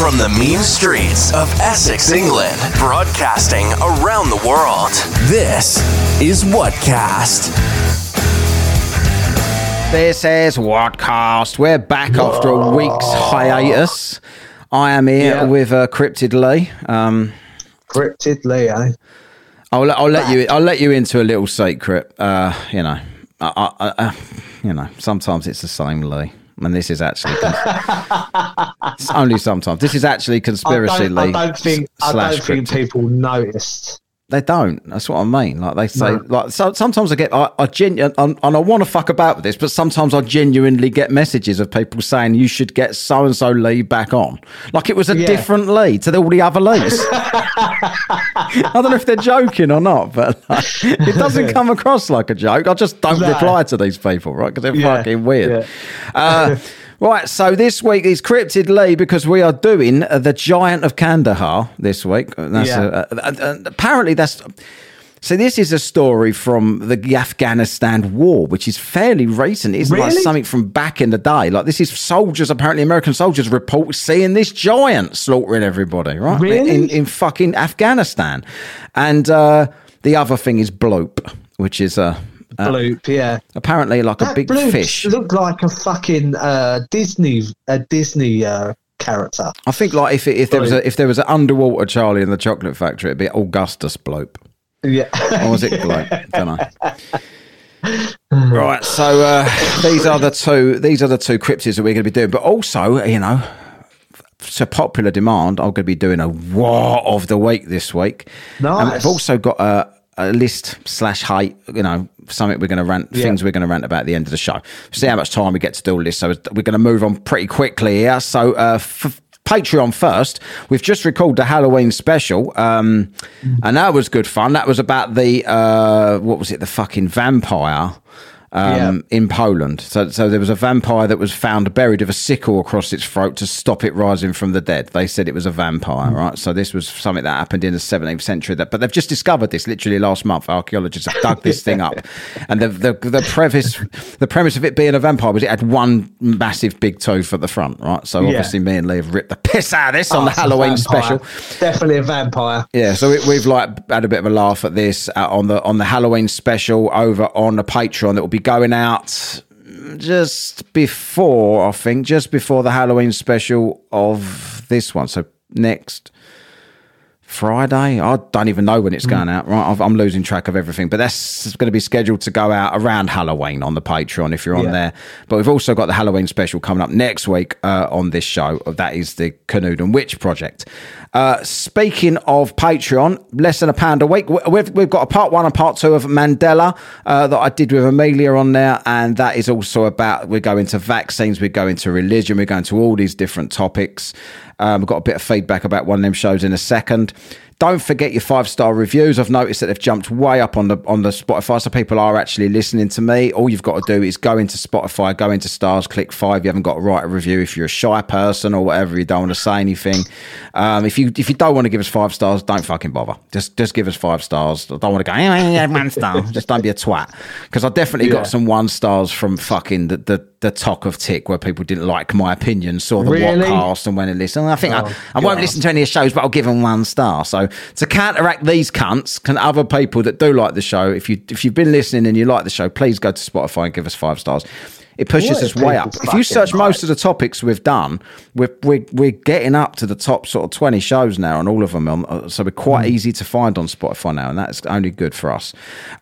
From the mean streets of Essex, England, broadcasting around the world, this is Whatkast. This is Whatkast. We're back after a week's hiatus. I am here Yeah. with uh, Cryptid Lee. Um, Cryptid Lee, eh? I'll, let- I'll let you. I'll let you into a little secret. Uh, you know, I, I, I, uh, you know. Sometimes it's the same Lee, and this is actually. it's only sometimes. This is actually I don't, I don't think I don't think people noticed. They don't. That's what I mean. Like they say, No. like so, sometimes I get, I, I genu- and and I want to fuck about with this, but sometimes I genuinely get messages of people saying you should get so and so lead back on, like it was a Yeah. different lead to all the other leads. I don't know if they're joking or not, but like, it doesn't come across like a joke. I just don't No. reply to these people, right? Because they're Yeah. fucking weird. Yeah. Uh, right, so this week is Cryptid Lee because we are doing uh, the Giant of Kandahar this week. And That's Yeah. uh, uh, uh, apparently that's. So this is a story from the Afghanistan war, which is fairly recent. It's like something from back in the day. Like this is soldiers, apparently American soldiers report seeing this giant slaughtering everybody, right? Really? In, in fucking Afghanistan. And uh, the other thing is bloop, which is a uh, Bloop, yeah. apparently like a big bloop fish. looked like a fucking uh, Disney a Disney uh, character. I think like if it, if there was a if there was an underwater Charlie in the Chocolate Factory, it'd be Augustus Blope. Yeah. Or was it? Don't know. Right, so uh, these are the two these are the two cryptids that we're going to be doing, but also you know. To popular demand, I'm going to be doing a war of the week this week. Nice. And we've also got a, a list slash height, you know, something we're going to rant, Yeah. things we're going to rant about at the end of the show. See how much time we get to do all this. So we're going to move on pretty quickly here. So, uh, f- Patreon first. We've just recorded the Halloween special, um, and that was good fun. That was about the uh, what was it? The fucking vampire um, in Poland. So, so there was a vampire that was found buried with a sickle across its throat to stop it rising from the dead. They said it was a vampire, right? So this was something that happened in the 17th century. That, but they've just discovered this literally last month. Archaeologists have dug this thing up, and the, the the premise the premise of it being a vampire was it had one massive big tooth at the front, right? So Yeah. obviously me and Lee have ripped the piss out of this on Oh, the Halloween special. Definitely a vampire. Yeah, so we, we've like had a bit of a laugh at this uh, on the on the Halloween special over on the Patreon that will be going out just before I think just before the Halloween special of this one. So next Friday. I don't even know when it's going out. Right, I've, I'm losing track of everything. But that's going to be scheduled to go out around Halloween on the Patreon if you're on Yeah. there. But we've also got the Halloween special coming up next week uh, on this show. That is the Canoodle Witch Project. Uh, speaking of Patreon, less than a pound a week. we- We've, we've got a part one and part two of Mandela uh, that I did with Amelia on there, and that is also about we go into vaccines, we go into religion, we go into all these different topics. Um, we've got a bit of feedback about one of them shows in a second. Don't forget your five star reviews. I've noticed that they've jumped way up on the on the Spotify, so people are actually listening to me. All you've got to do is go into Spotify, go into stars, click five. You haven't got to write a review if you're a shy person or whatever. You don't want to say anything. Um, if you if you don't want to give us five stars, don't fucking bother. Just just give us five stars. I don't want to go "Eh, one star. just don't be a twat because I definitely Yeah. got some one stars from fucking the the, the talk of tick where people didn't like my opinion, saw the Really? Whatkast and went and listened. I think I, Oh, I won't listen to any of the shows, but I'll give them one star. So to counteract these cunts, can other people that do like the show, if you if you've been listening and you like the show, please go to Spotify and give us five stars. It pushes What us way up. If you search most of the topics we've done, we're, we're, we're getting up to the top sort of 20 shows now on all of them. On, uh, so we're quite Hmm. easy to find on Spotify now, and that's only good for us.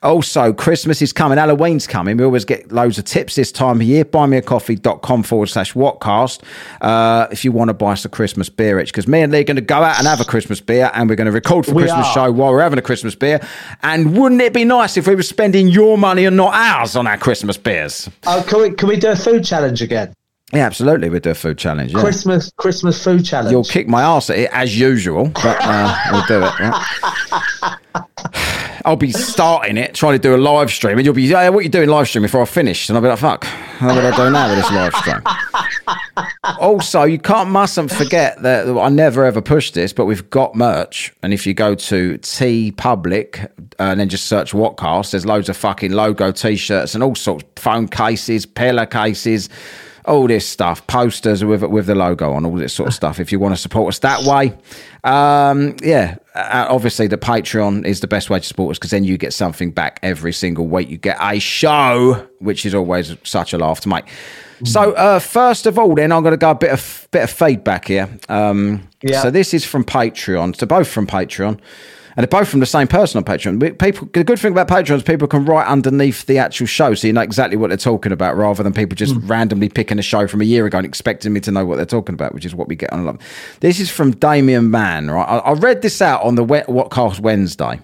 Also, Christmas is coming, Halloween's coming. We always get loads of tips this time of year. Buymeacoffee.com forward slash Whatkast uh, if you want to buy us a Christmas beer, rich, because me and Lee are going to go out and have a Christmas beer, and we're going to record for We Christmas are. show while we're having a Christmas beer. And wouldn't it be nice if we were spending your money and not ours on our Christmas beers? Oh, can we can we do a food challenge again? Yeah, absolutely. We'll do a food challenge. Yeah. Christmas Christmas food challenge. You'll kick my ass at it as usual, but uh, we'll do it. yeah. I'll be starting it, trying to do a live stream, and you'll be, hey, what are you doing live stream before I finish? And I'll be like, fuck, how do I do now with this live stream? also, you can't, mustn't forget that I never ever push this, but we've got merch. And if you go to TeePublic uh, and then just search Whatkast, there's loads of fucking logo t shirts and all sorts, of phone cases, pillar cases all this stuff, posters with with the logo on, all this sort of stuff. If you want to support us that way, um, yeah, uh, obviously the Patreon is the best way to support us because then you get something back every single week. You get a show, which is always such a laugh to make. So uh, first of all, then I'm going to go a bit of bit of feedback here. Um, Yeah. So this is from Patreon. So both from Patreon. And they're both from the same person on Patreon. People, the good thing about Patreon is people can write underneath the actual show, so you know exactly what they're talking about, rather than people just hmm. randomly picking a show from a year ago and expecting me to know what they're talking about, which is what we get on a lot. This is from Damien Mann. Right, I, I read this out on the Wet Whatkast Wednesday,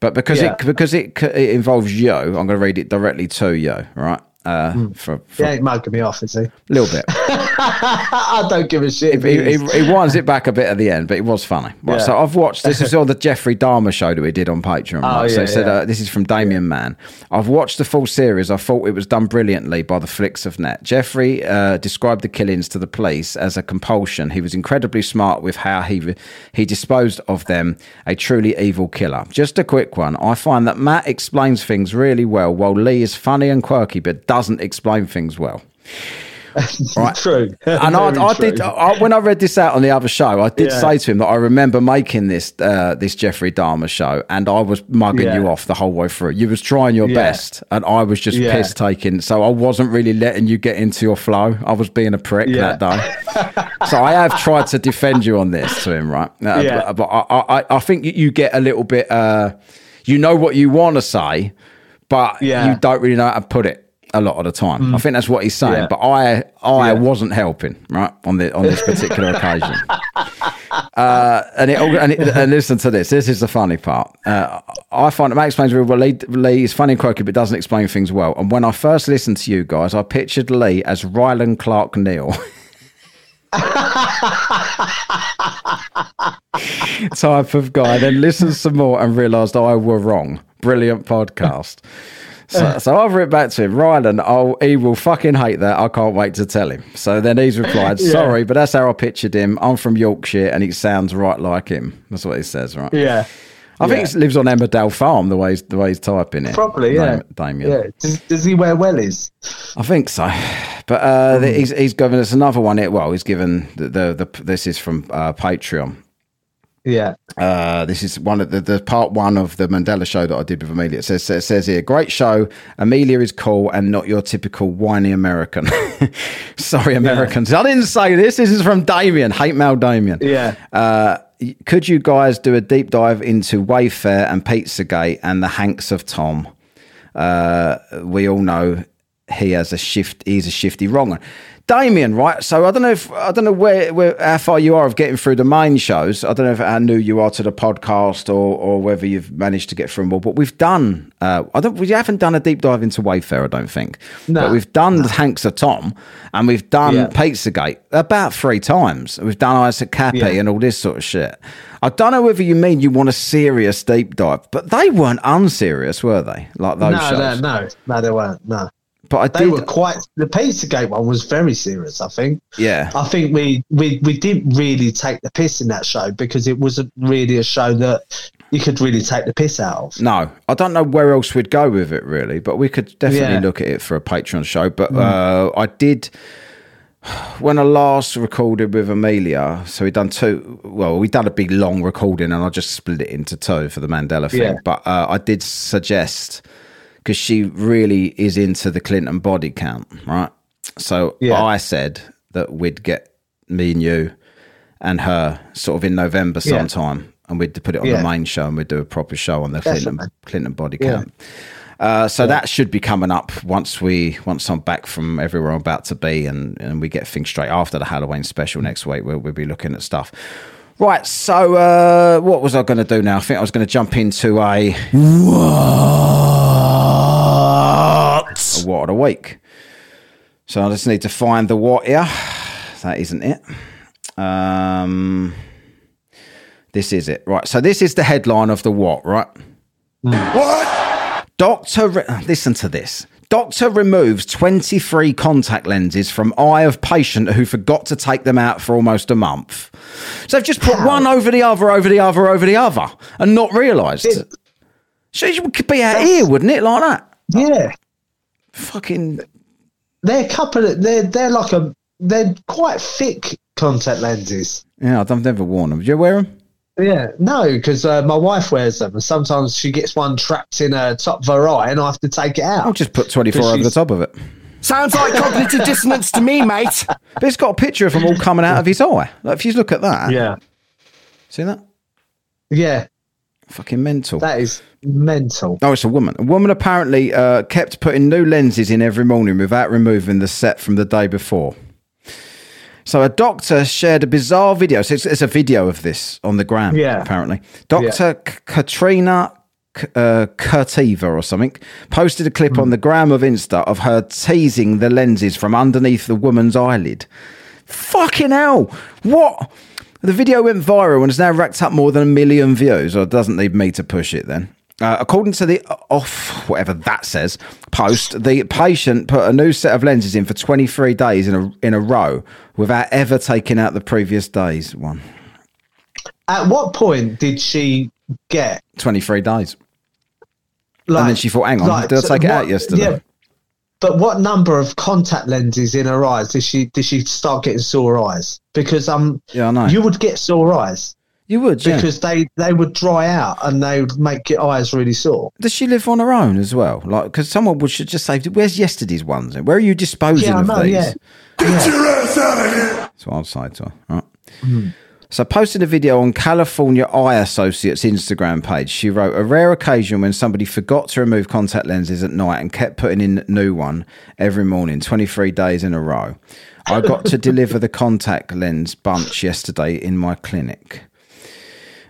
but because Yeah. it because it, it involves Yo, I'm going to read it directly to Yo, Right, uh, for, for Yeah, he's mugging me off, is he? a little bit. I don't give a shit. if he, he he, he winds it back a bit at the end, but it was funny. Right, Yeah. So I've watched. This is all the Jeffrey Dahmer show that we did on Patreon. Right? Oh, so yeah, said yeah. uh, this is from Damien Mann. I've watched the full series. I thought it was done brilliantly by the flicks of net. Jeffrey uh, described the killings to the police as a compulsion. He was incredibly smart with how he he disposed of them. A truly evil killer. Just a quick one. I find that Matt explains things really well, while Lee is funny and quirky, but doesn't explain things well. Right. True. And I, I true. did I, when I read this out on the other show. I did Yeah. say to him that I remember making this uh, this Jeffrey Dahmer show, and I was mugging Yeah. you off the whole way through. You was trying your Yeah. best, and I was just piss taking. So I wasn't really letting you get into your flow. I was being a prick that day. so I have tried to defend you on this to him, right? Uh, Yeah. But, but I, I, I think you- get a little bit. Uh, you know what you want to say, but Yeah. you don't really know how to put it a lot of the time. I think that's what he's saying. Mm. Yeah. But I I Yeah. wasn't helping right on the on this particular occasion. Uh, and it, and, it, and listen to this. This is the funny part. Uh, I find that Matt explains very well. Lee, Lee is funny and quirky, but doesn't explain things well. And when I first listened to you guys, I pictured Lee as Rylan Clark Neal. type of guy. Then listened some more and realised I were wrong. Brilliant podcast. So, so I've written back to him, Rylan, oh, he will fucking hate that. I can't wait to tell him. So then he's replied, Yeah. sorry, but that's how I pictured him. I'm from Yorkshire and he sounds right like him. That's what he says, right? Yeah. I think he lives on Emmerdale Farm the way he's, the way he's typing it. Probably, yeah. Dam- Damien. Yeah. Does, does he wear wellies? I think so. But uh, the- he's, he's given us another one. Here. Well, he's given the, the, the this is from uh, Patreon. Yeah. Uh, this is one of the, the part one of the Mandela show that I did with Amelia. It says, it says here, great show. Amelia is cool and not your typical whiny American. Sorry, Americans. I didn't say this. This is from Damien, hate mail Damien. Yeah. Uh, could you guys do a deep dive into Wayfair and Pizzagate and the Hanks of Tom? Uh, we all know he has a shift. He's a shifty wronger. Damien, right? So I don't know if I don't know where, where how far you are of getting through the main shows. I don't know if how new you are to the podcast or or whether you've managed to get through more. But we've done. Uh, I don't. We haven't done a deep dive into Wayfair. I don't think. No. But we've done the Hanks of Tom, and we've done Yeah. Pizzagate about three times. We've done Isaac Kappy Yeah. and all this sort of shit. I don't know whether you mean you want a serious deep dive, but they weren't unserious, were they? Like those No, shows. no, no, no, they weren't. No, But I they did. were quite. The Pizzagate one was very serious. I think. yeah. I think we we we didn't really take the piss in that show because it wasn't really a show that you could really take the piss out of. No, I don't know where else we'd go with it really, but we could definitely Yeah. look at it for a Patreon show. But uh, I did when I last recorded with Amelia. So we done two. Well, we done a big long recording, and I just split it into two for the Mandela thing. Yeah. But uh, I did suggest because she really is into the Clinton body count, right? So Yeah. I said that we'd get me and you and her sort of in November Yeah. sometime, and we'd put it on Yeah. the main show, and we'd do a proper show on the Clinton. Clinton body Yeah. count. Uh, so that should be coming up once we once I'm back from everywhere I'm about to be, and, and we get things straight after the Halloween special next week. Where we'll be looking at stuff. Right. So uh, what was I going to do now? I think I was going to jump into a What? a what the week. So I just need to find the what here. That isn't it. Um, this is it. Right. So this is the headline of the what. Right. What? Doctor, re- listen to this. Doctor removes 23 contact lenses from eye of patient who forgot to take them out for almost a month. So they've just put one over the other, over the other, over the other, and not realised. It- So it could be out here, wouldn't it? Like that. Yeah, Fucking They're a couple. Of, they're they're like a they're quite thick contact lenses. Yeah, I've never worn them. Do you wear them? Yeah, no, because uh, my wife wears them, and sometimes she gets one trapped in her top of her eye, and I have to take it out. I'll just put 24 over the top of it. Sounds like cognitive dissonance to me, mate. But it's got a picture of them all coming out of his eye. Like, if you look at that, yeah, see that? yeah, Fucking mental. that is mental. Oh, it's a woman. A woman apparently uh, kept putting new lenses in every morning without removing the set from the day before. So a doctor shared a bizarre video. So it's, it's a video of this on the gram. Yeah. apparently. Doctor K- Katrina K- uh, Kurteeva or something posted a clip on the gram of Insta of her teasing the lenses from underneath the woman's eyelid. Fucking hell! What? The video went viral and has now racked up more than a million views. Or it doesn't need me to push it then. Uh, according to the off, whatever that says, post, the patient put a new set of lenses in for 23 days in a, in a row without ever taking out the previous day's one. At what point did she get 23 days. like? then she thought, hang on, did I so take it out what- yesterday? but what number of contact lenses in her eyes did she did she start getting sore eyes? Because um, Yeah, I know. you would get sore eyes You would, yeah. because they they would dry out and they would make your eyes really sore. Does she live on her own as well? Like, because someone would should just say, "Where's yesterday's ones? And where are you disposing Yeah, I of know. these?" Yeah, That's what I'd say to her. Right. Mm. So, posted a video on California Eye Associates Instagram page. She wrote, "A rare occasion when somebody forgot to remove contact lenses at night and kept putting in a new one every morning, 23 days in a row. I got to deliver the contact lens bunch yesterday in my clinic."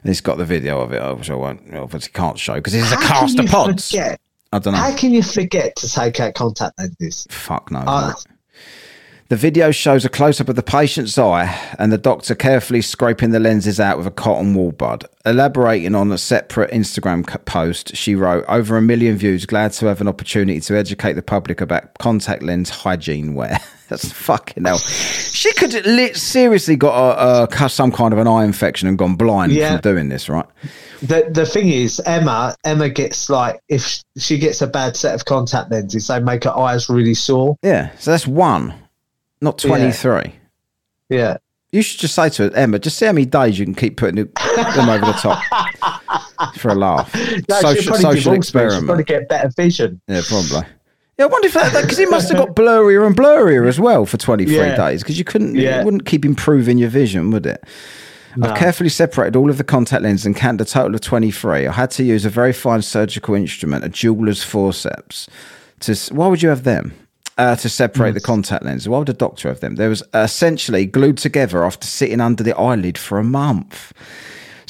And it's got the video of it, which I won't obviously can't show because it's a cast of pods. forget? I don't know. How can you forget to take out contact lenses? Fuck no. Uh. The video shows a close up of the patient's eye and the doctor carefully scraping the lenses out with a cotton wool bud. Elaborating on a separate Instagram post, she wrote, Over a million views, glad to have an opportunity to educate the public about contact lens hygiene wear. That's fucking hell. She could lit seriously got a, a, some kind of an eye infection and gone blind Yeah. from doing this, right? the the thing is, Emma Emma gets like if she gets a bad set of contact lenses, they make her eyes really sore. Yeah, so that's one, not 23. Yeah, You should just say to her, Emma, just see how many days you can keep putting it- them over the top for a laugh. no, social social divorce me. She'll experiment. probably get better vision. Yeah, probably. Yeah, I wonder if that because it must have got blurrier and blurrier as well for twenty three Yeah. days because you couldn't, Yeah. it wouldn't keep improving your vision, would it? I've carefully separated all of the contact lenses and counted a total of 23. I had to use a very fine surgical instrument, a jeweler's forceps. To why would you have them? Uh, to separate the contact lenses. Why would a doctor have them? They was essentially glued together after sitting under the eyelid for a month.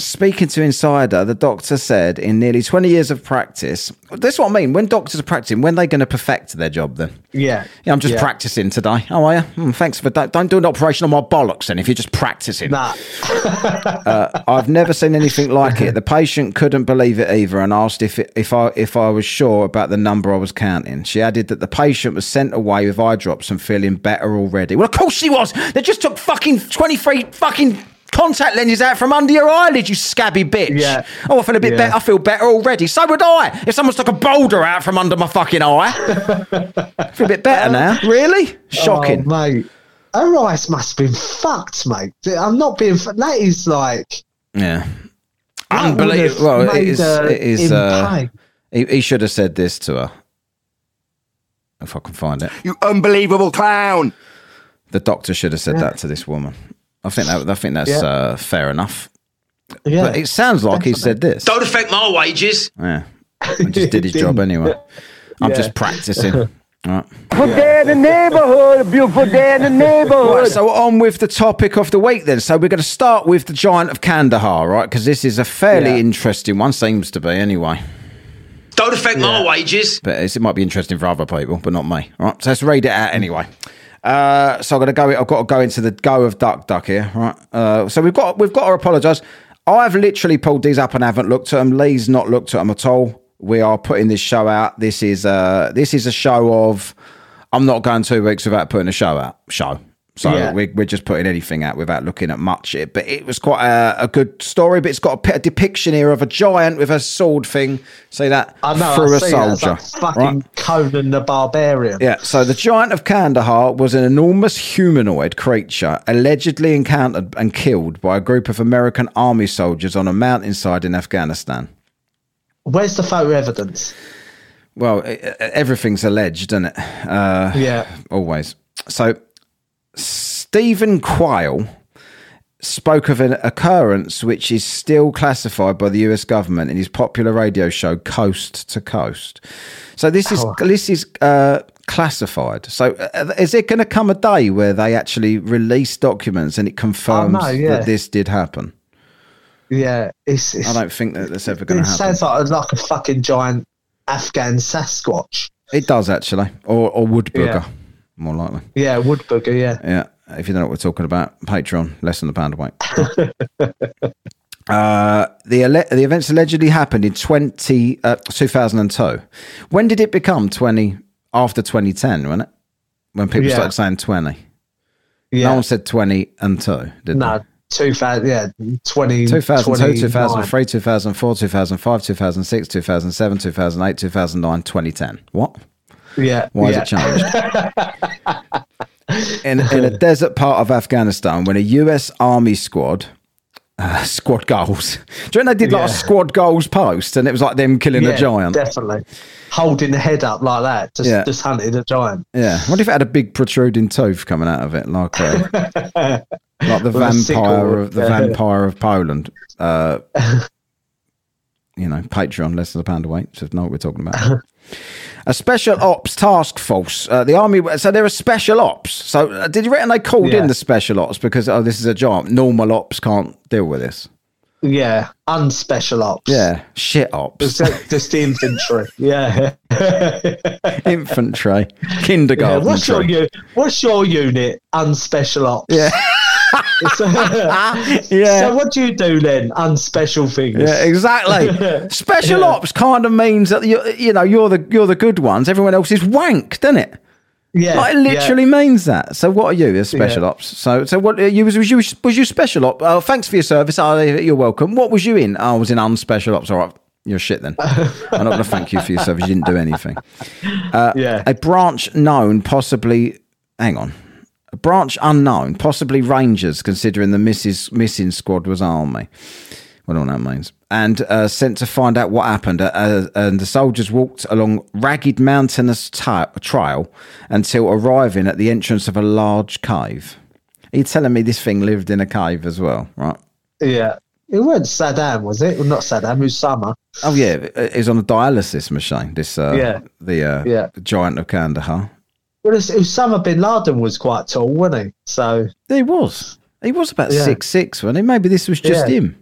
Speaking to Insider, the doctor said in nearly 20 years of practice, that's what I mean. When doctors are practicing, when are they going to perfect their job then? Yeah, Yeah, I'm just Yeah. practicing today. How are you? Hmm, thanks for don't, don't do an operation on my bollocks then if you're just practicing. Nah, I've never seen anything like it. The patient couldn't believe it either and asked if it, if I if I was sure about the number I was counting. She added that the patient was sent away with eye drops and feeling better already. Well, of course she was. They just took fucking 23 fucking contact lenses out from under your eyelid, you scabby bitch. Yeah. Oh, I feel a bit Yeah. better. I feel better already. So would I. If someone took a boulder out from under my fucking eye. I feel a bit better now. Really? Shocking. Oh, mate. Her eyes must have been fucked, mate. I'm not being. fu- That is like. Yeah. Unbelievable. Well, it made is. her It is. Uh, he, he should have said this to her. If I can find it, You unbelievable clown. the doctor should have said that to this woman. I think that. I think that's Yeah. uh, fair enough. Yeah. But it sounds like he said this. Don't affect my wages. Yeah, he just did his job anyway. I'm Yeah. just practicing. Right. Beautiful day in the neighborhood, beautiful day in the neighborhood. Right, so on with the topic of the week then. So we're going to start with the Giant of Kandahar, right? Because this is a fairly Yeah. interesting one, seems to be anyway. Don't affect my wages. but it might be interesting for other people, but not me. All right, so let's read it out anyway. Uh, so I'm gonna go. I've got to go into the go of duck duck here, right? Uh, so we've got we've got to apologise. I've literally pulled these up and haven't looked at them. Lee's not looked at them at all. We are putting this show out. This is uh this is a show of. I'm not going two weeks without putting a show out. Show. So Yeah. we're, we're just putting anything out without looking at much. It, but it was quite a, a good story. But it's got a depiction here of a giant with a sword thing. See that I know. through I a see that. It's soldier, like fucking right? Conan the Barbarian. Yeah, so the giant of Kandahar was an enormous humanoid creature allegedly encountered and killed by a group of American army soldiers on a mountainside in Afghanistan. Where's the photo evidence? Well, everything's alleged, isn't it? Uh, Yeah. always. So, Stephen Quayle spoke of an occurrence which is still classified by the US government in his popular radio show Coast to Coast. So this is Oh. this is uh, classified. So uh, is it going to come a day where they actually release documents and it confirms Oh, no, yeah. that this did happen? Yeah, it's. it's I don't think that that's ever going to happen. It sounds like like a fucking giant Afghan Sasquatch. It does actually, or or wood booger, Yeah. More likely. Yeah, wood booger. Yeah. Yeah, if you don't know what we're talking about, Patreon, less than a pound a week. uh, the ele- the events allegedly happened in 20, uh, 2002. When did it become 20 after 2010, wasn't it? When people Yeah. started saying 20. Yeah. No one said 20 and 2, did no, two thousand. Yeah, 20, 2002, 2003, 2004, 2005, 2006, 2007, 2008, 2009, 2010. What? Yeah. Why yeah. has it changed? in, in a desert part of Afghanistan, when a US Army squad, uh, squad goals, do you know they did like a squad goals post and it was like them killing yeah, a giant? Definitely. Holding the head up like that, just Yeah. just hunted a giant. Yeah. What if it had a big protruding tooth coming out of it, like uh, like the vampire of the vampire of Poland? Uh, you know, Patreon less than a pound a week. So know what we're talking about. A special ops task force. Uh, the army. So there are special ops. So uh, did you reckon they called Yeah. in the special ops because oh, this is a job. Normal ops can't deal with this. Yeah, unspecial ops. Yeah, shit ops, Just, just the infantry. Yeah. infantry, yeah. kindergarten. What's your What's your unit? Unspecial ops. Yeah. so, Yeah. So what do you do then? Unspecial things. Yeah, exactly. Special ops kind of means that you you know you're the you're the good ones. Everyone else is wank, doesn't it? Yeah. Like, it literally means that. So what are you? You're special Yeah. ops. So so what you was was you was you special op? Oh, thanks for your service. Oh, you're welcome. What was you in? Oh, I was in unspecial ops. All right. You're shit then. I'm not going to thank you for your service. You didn't do anything. Uh, yeah. A branch known, possibly. Hang on. A branch unknown, possibly Rangers, considering the Mrs. missing squad was Army. What all that means. And uh, sent to find out what happened. Uh, uh, and the soldiers walked along ragged mountainous ta- trail until arriving at the entrance of a large cave. Are you telling me this thing lived in a cave as well, right? Yeah. It wasn't Saddam, was it? Well, not Saddam. Usama. Oh yeah, it was on a dialysis machine. This, uh, Yeah. the uh, Yeah. giant of Kandahar. Well, it's- Usama bin Laden was quite tall, wasn't he? So He was. He was about Yeah. six six, wasn't he? Maybe this was just Yeah. him.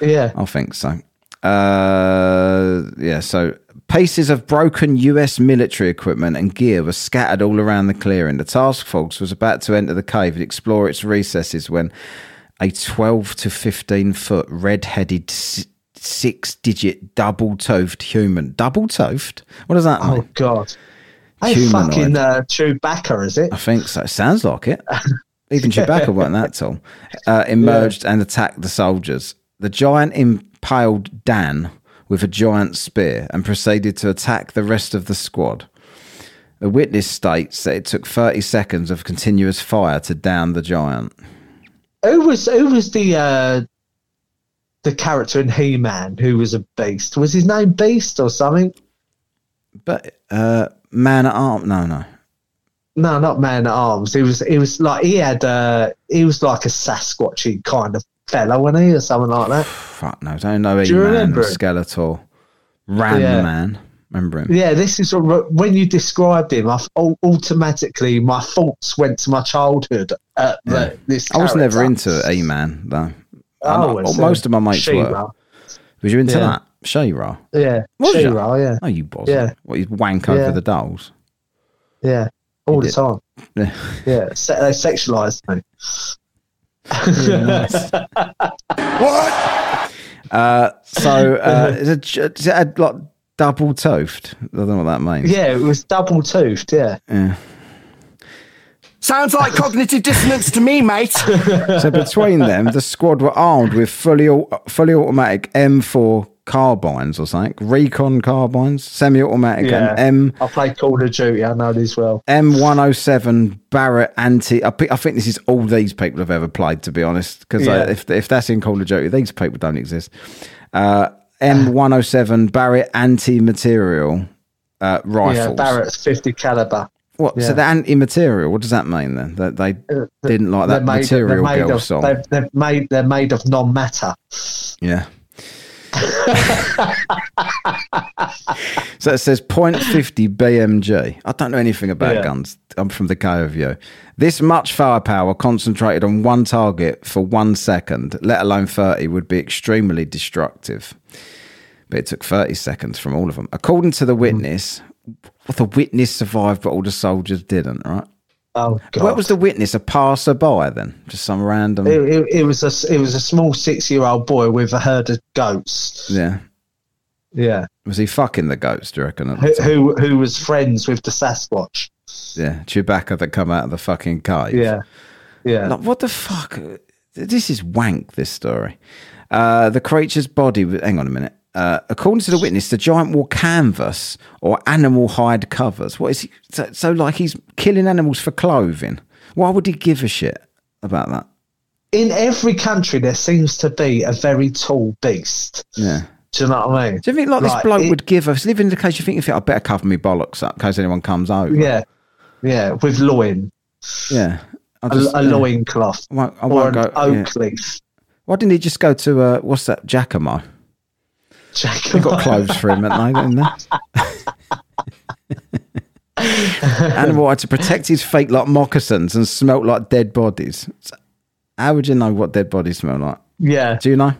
yeah. I think so. Uh, yeah. So pieces of broken U.S. military equipment and gear were scattered all around the clearing. The task force was about to enter the cave and explore its recesses when a twelve to fifteen foot red-headed. Six-digit double-toothed human. Double-toothed? What does that mean? Oh God. Hey, Humanoid. fucking uh, Chewbacca, is it? I think so. Sounds like it. Even Chewbacca wasn't that tall. Uh, emerged and attacked the soldiers. The giant impaled Dan with a giant spear and proceeded to attack the rest of the squad. A witness states that it took 30 seconds of continuous fire to down the giant. Who was who was the uh, the character in He Man who was a beast? Was his name Beast or something? But uh, man at arm, no, no. No, not Man at Arms. He was he was like he had uh, he was like a Sasquatchy kind of fellow, wasn't he, or something like that? Fuck no, don't know Do you remember him? Skeletor. Ram Yeah. Man. Remember him? Yeah, this is when you described him. I automatically my thoughts went to my childhood. At the, this I was never into A Man though. Oh, know- most of my mates were. She-Ra. Was you into Yeah. that? She-Ra? Yeah, Was ya? She-Ra, yeah, Oh, you wasn't. Yeah. What, you wank over Yeah. the dolls? yeah, all the did. time. Yeah. Yeah, se- they sexualized me. What? Uh, so, uh, is it, is it a, like double toothed? I don't know what that means. Yeah, it was double toothed. Yeah, Sounds like cognitive dissonance to me, mate. So between them, the squad were armed with fully fully automatic M4 carbines or something, recon carbines, semi-automatic, Yeah. and M I play Call of Duty. I know this well. M107 Barrett anti. I, I think this is all these people have ever played, to be honest. Because Yeah. if if that's in Call of Duty, these people don't exist. Uh, M107 Barrett anti-material uh, rifles. Yeah, Barrett's 50 caliber. What? So yeah. the anti-material. What does that mean then? That they Uh, didn't like that made, material they're made of. They're, they're made. They're made of non-matter. Yeah. so it says .50 BMG. I don't know anything about Yeah. guns. I'm from the KOVU. This much firepower concentrated on one target for one second, let alone 30, would be extremely destructive. But it took 30 seconds from all of them. According to the Mm. witness, well, the witness survived, but all the soldiers didn't, right? Oh God! What was the witness? A passerby then? Just some random. It, it, it was a it was a small six year old boy with a herd of goats. yeah. Yeah, Was he fucking the ghost, do you reckon? who who, who was friends with the Sasquatch? Yeah, Chewbacca that come out of the fucking cave. Yeah, yeah. Like, what the fuck? This is wank, this story. Uh, the creature's body, hang on a minute. Uh, according to the witness, the giant wore canvas or animal hide covers. What is he? So, so, like, he's killing animals for clothing. Why would he give a shit about that? In every country, there seems to be a very tall beast. Yeah. Do you know what I mean? Do you think like this bloke it- would give us living in the case you think if I better cover me bollocks up in case anyone comes over? Yeah, yeah, with loin, Yeah. Just- a yeah. loincloth, I won't, I or won't an go. oak yeah. leaf. Why didn't he just go to uh, what's that? Jacamo. Jack, They got clothes for him, haven't they? Didn't they? Animal had to protect his feet like moccasins and smelt like dead bodies. So how would you know what dead bodies smell like? Yeah, Do you know?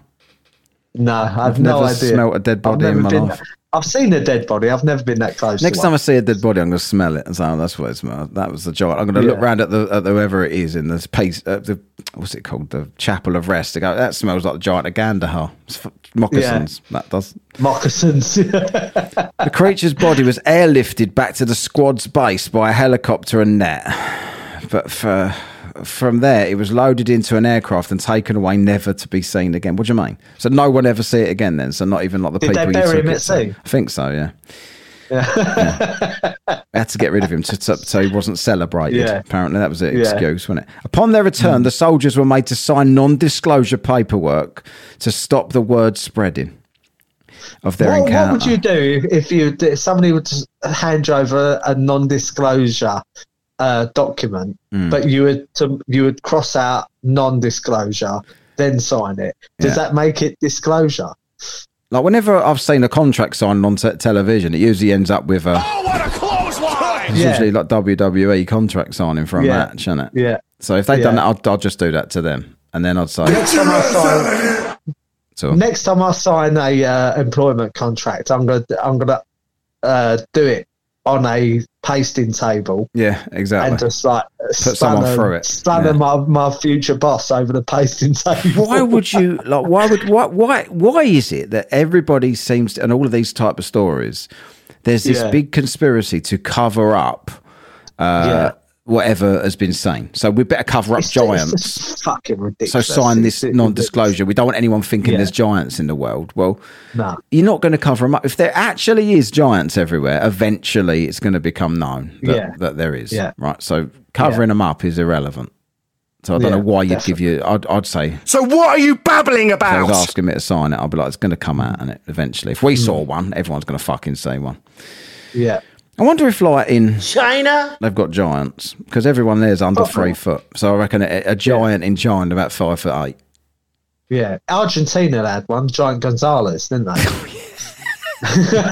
no, I've, I've no never idea. smelt a dead body in my life. I've seen a dead body. I've never been that close. Next time I see a dead body, I'm going to smell it and say, "Oh, that's what it smells." That was the giant. I'm going to look Yeah. round at the at the, whoever it is in this piece, uh, the what's it called, the Chapel of Rest. To go, that smells like the giant of Kandahar. Moccasins. That does. moccasins. The creature's body was airlifted back to the squad's base by a helicopter and net. But for, from there, it was loaded into an aircraft and taken away, never to be seen again. What do you mean? So no one ever see it again then? So not even like the Did they people bury you took him at sea? I think so, yeah. Yeah. had to get rid of him to, to, so he wasn't celebrated. Yeah. Apparently, that was the Yeah. excuse, wasn't it? Upon their return, hmm. the soldiers were made to sign non-disclosure paperwork to stop the word spreading of their what, encounter. what would you do if, you if somebody would hand you over a, a non-disclosure uh, document, Hmm. but you would to, you would cross out non-disclosure, then sign it? Does Yeah. that make it disclosure? Like whenever I've seen a contract signed on te- television, it usually ends up with a. Oh, what a clothesline! It's Yeah. usually like WWE contract signing for a Yeah. match, isn't it? Yeah. So if they'd done that, I'd, I'd just do that to them, and then I'd say, Next time I sign, so, next time I sign a uh, employment contract, I'm gonna I'm gonna uh, do it on a pasting table yeah, exactly. and just like someone spanner, through it. spanner Yeah. my, my future boss over the pasting table. why would you like? Why would why why why is it that everybody seems to, and all of these type of stories? There's this Yeah. big conspiracy to cover up uh, Yeah. Whatever has been seen. So we better cover up It's, giants. it's just fucking so sign this It's- non-disclosure. We don't want anyone thinking Yeah. there's giants in the world. Well, No. you're not going to cover them up. If there actually is giants everywhere, eventually it's going to become known that, Yeah. that there is. Yeah. Right. So covering them up is irrelevant. So I don't Yeah, know why you'd give you. I'd, I'd say So what are you babbling if I was about? asking me to sign it, I'd be like, it's going to come out, and it eventually. If we saw mm. one, everyone's going to fucking see one. Yeah. I wonder if, like in China. they've got giants because everyone there's under Oh. three foot. So I reckon a, a giant in China about five foot eight. Yeah. Argentina had one, Giant Gonzalez, didn't they?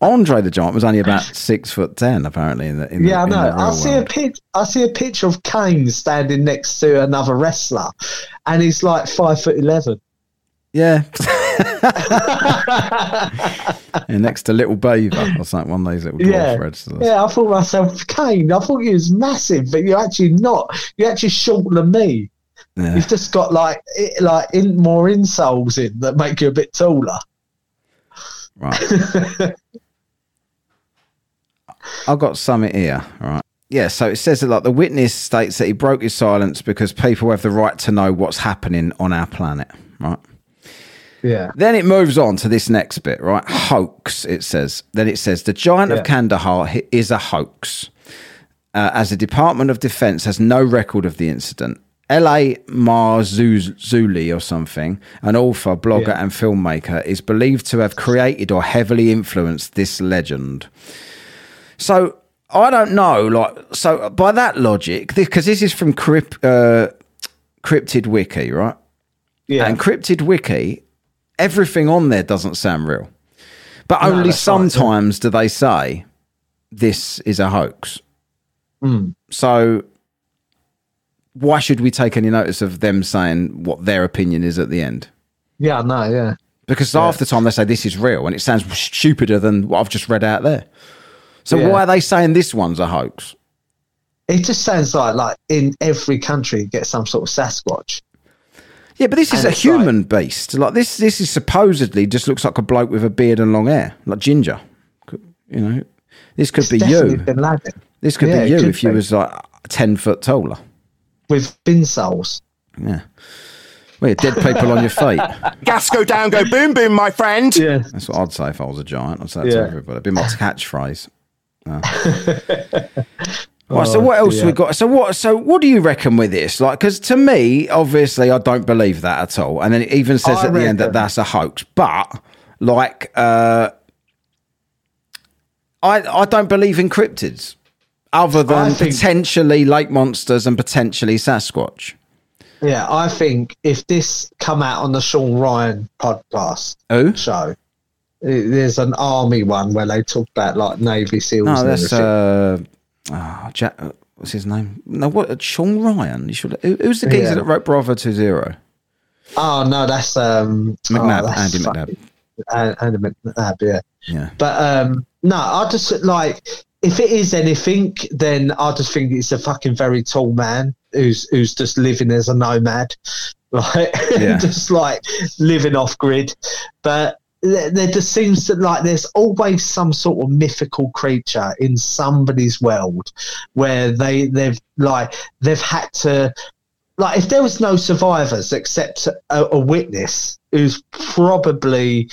Andre the giant was only about six foot ten, apparently. In the in yeah, I the, in know. I real see a world. pic. I see a picture of Kane standing next to another wrestler, and he's like five foot eleven. Yeah. and next to Little Beaver or something, one of those little dwarf Yeah, yeah. I thought myself, Kane. I thought he was massive, but you're actually not. You're actually shorter than me. Yeah. You've just got like i- like in, more insoles in that make you a bit taller. Right. I've got something here, right? yeah, so it says that like the witness states that he broke his silence because people have the right to know what's happening on our planet, right? Yeah. Then it moves on to this next bit, right? Hoax, it says. Then it says the giant Yeah. of Kandahar is a hoax, uh, as the Department of Defense has no record of the incident. L.A. Marzulli or something, an author, blogger, Yeah. and filmmaker, is believed to have created or heavily influenced this legend. So I don't know, like, so by that logic, because this is from Crypt, uh, Cryptid Wiki, right? Yeah. And Cryptid Wiki, everything on there doesn't sound real. But No, only sometimes do they say this is a hoax. Hmm. So why should we take any notice of them saying what their opinion is at the end? yeah, no, yeah. Because half the time they say this is real and it sounds stupider than what I've just read out there. So Yeah. why are they saying this one's a hoax? It just sounds like like in every country you get some sort of Sasquatch. Yeah, but this is And a it's human beast. Like this, this is supposedly just looks like a bloke with a beard and long hair, like ginger. You know, this could be you. Bin Laden This could Yeah, be you could if you was like ten foot taller. with bin soles. Yeah, well, you dead people on your feet. Gas go down, go boom boom, my friend. Yeah. That's what I'd say if I was a giant. I'd say that to everybody. It'd be my catchphrase. Uh. Right, so what else dear. we got? So what? So what do you reckon with this? Like, because to me, obviously, I don't believe that at all. And then it even says I at the end that that's a hoax. But like, uh, I I don't believe in cryptids, other than think- potentially lake monsters and potentially Sasquatch. Yeah, I think if this come out on the Sean Ryan podcast Who? show, there's an army one where they talk about like Navy SEALs. No, and that's. Uh, oh, Jack. uh, What's his name? No, what? Sean Ryan. You should. Who, who's the geezer Yeah. that wrote Bravo Two Zero? oh no, that's um McNab, oh, that's Andy fucking- McNab. An- Andy McNab, yeah. Yeah. But um no, I just like if it is anything, then I just think it's a fucking very tall man who's who's just living as a nomad, like Yeah. just like living off grid. But there, there just seems to like there's always some sort of mythical creature in somebody's world where they they've like they've had to like if there was no survivors except a, a witness who's probably